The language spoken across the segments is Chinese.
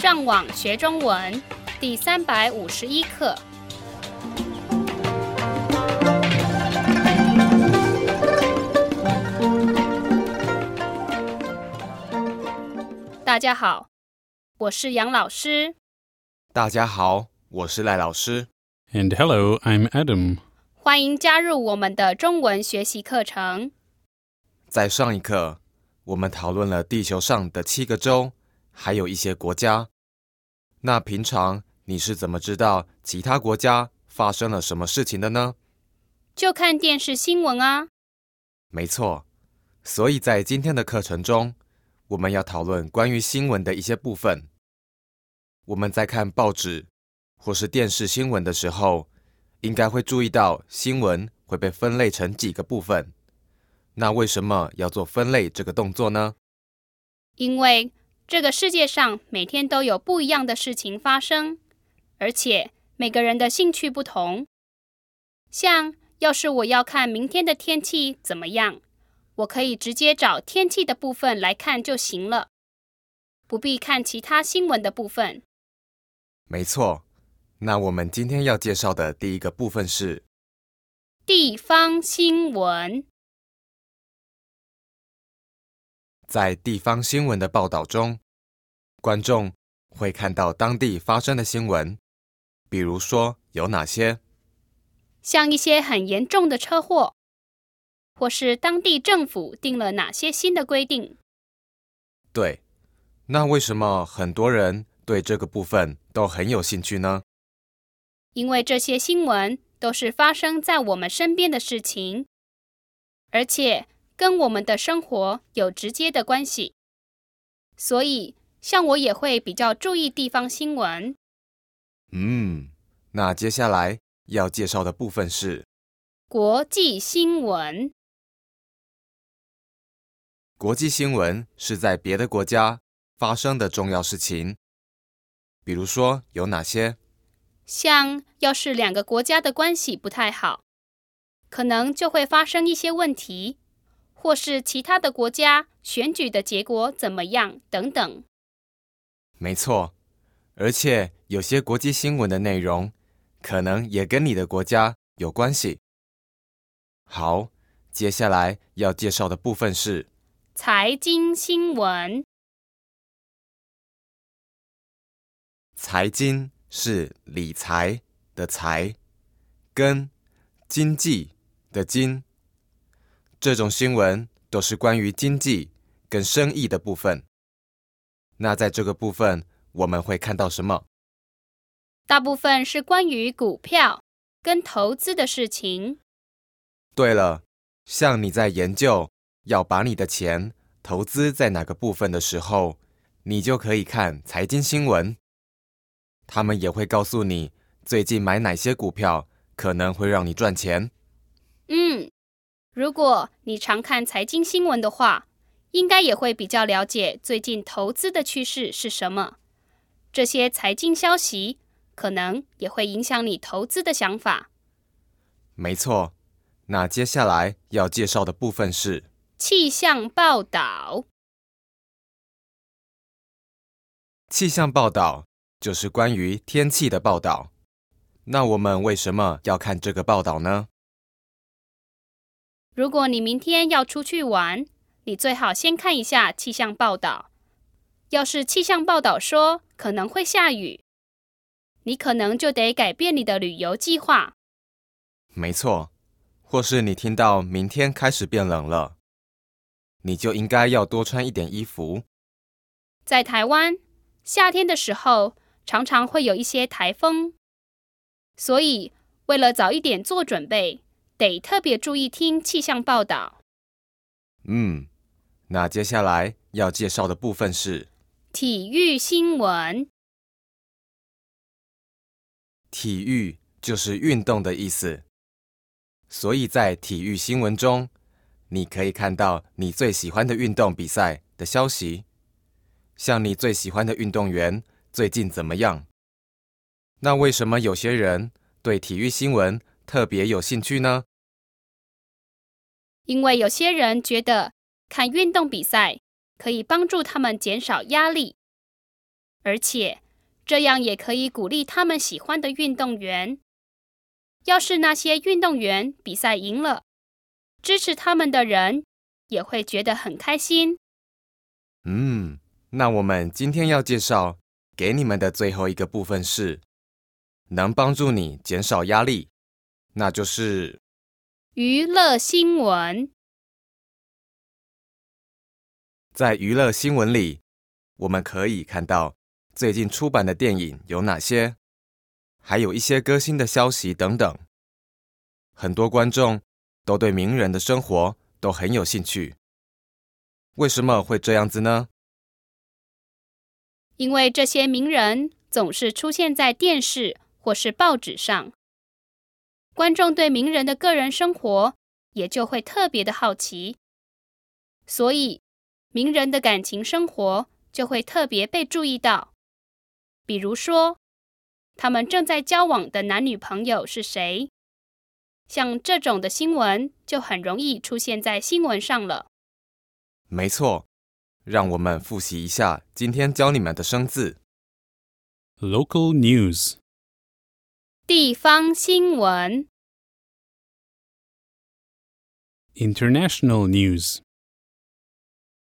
上网学中文第三百五十一课。大家好，我是杨老师。大家好，我是赖老师。And hello, I'm Adam. 欢迎加入我们的中文学习课程。在上一课，我们讨论了地球上的七个州，还有一些国家。那平常你是怎么知道其他国家发生了什么事情的呢？就看电视新闻啊。没错，所以在今天的课程中，我们要讨论关于新闻的一些部分。我们在看报纸或是电视新闻的时候，应该会注意到新闻会被分类成几个部分。那为什么要做分类这个动作呢？因为这个世界上每天都有不一样的事情发生，而且每个人的兴趣不同。像要是我要看明天的天气怎么样，我可以直接找天气的部分来看就行了，不必看其他新闻的部分。没错，那我们今天要介绍的第一个部分是地方新闻，在地方新闻的报道中，观众会看到当地发生的新闻，比如说有哪些？像一些很严重的车祸，或是当地政府定了哪些新的规定。对，那为什么很多人对这个部分都很有兴趣呢？因为这些新闻都是发生在我们身边的事情，而且跟我们的生活有直接的关系，所以像我也会比较注意地方新闻。嗯，那接下来要介绍的部分是国际新闻，国际新闻，是在别的国家发生的重要事情，比如说有哪些？像要是两个国家的关系不太好，可能就会发生一些问题，或是其他的国家选举的结果怎么样等等。没错，而且有些国际新闻的内容可能也跟你的国家有关系。好，接下来要介绍的部分是财经新闻，财经，是理财的财，跟经济的经。这种新闻都是关于经济跟生意的部分。那在这个部分，我们会看到什么？大部分是关于股票跟投资的事情。对了，像你在研究要把你的钱投资在哪个部分的时候，你就可以看财经新闻。他们也会告诉你最近买哪些股票可能会让你赚钱。嗯，如果你常看财经新闻的话，应该也会比较了解最近投资的趋势是什么。这些财经消息可能也会影响你投资的想法。没错，那接下来要介绍的部分是气象报道，气象报道，就是关于天气的报道。那我们为什么要看这个报道呢？如果你明天要出去玩，你最好先看一下气象报道。要是气象报道说可能会下雨，你可能就得改变你的旅游计划。没错，或是你听到明天开始变冷了，你就应该要多穿一点衣服。在台湾，夏天的时候常常会有一些台风，所以为了早一点做准备，得特别注意听气象报道。嗯，那接下来要介绍的部分是体育新闻，体育，就是运动的意思。所以在体育新闻中，你可以看到你最喜欢的运动比赛的消息，像你最喜欢的运动员最近怎么样。那为什么有些人对体育新闻特别有兴趣呢？因为有些人觉得看运动比赛可以帮助他们减少压力。而且这样也可以鼓励他们喜欢的运动员。要是那些运动员比赛赢了，支持他们的人也会觉得很开心。嗯，那我们今天要介绍给你们的最后一个部分是能帮助你减少压力，那就是娱乐新闻。在娱乐新闻里，我们可以看到最近出版的电影有哪些。还有一些歌星的消息等等，很多观众都对名人的生活都很有兴趣。为什么会这样子呢？因为这些名人总是出现在电视或是报纸上，观众对名人的个人生活也就会特别的好奇，所以名人的感情生活就会特别被注意到。比如说。他们正在交往的男女朋友是谁？像这种的新闻就很容易出现在新闻上了。没错，让我们复习一下今天教你们的生字。Local news，地方新闻。International news，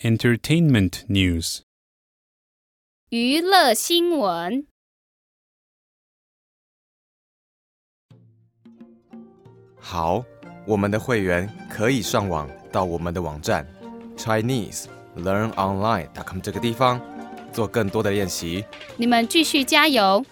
Entertainment news. 娱乐新闻。好，我们的会员可以上网到我们的网站 ChineseLearnOnline.com 这个地方做更多的练习。你们继续加油！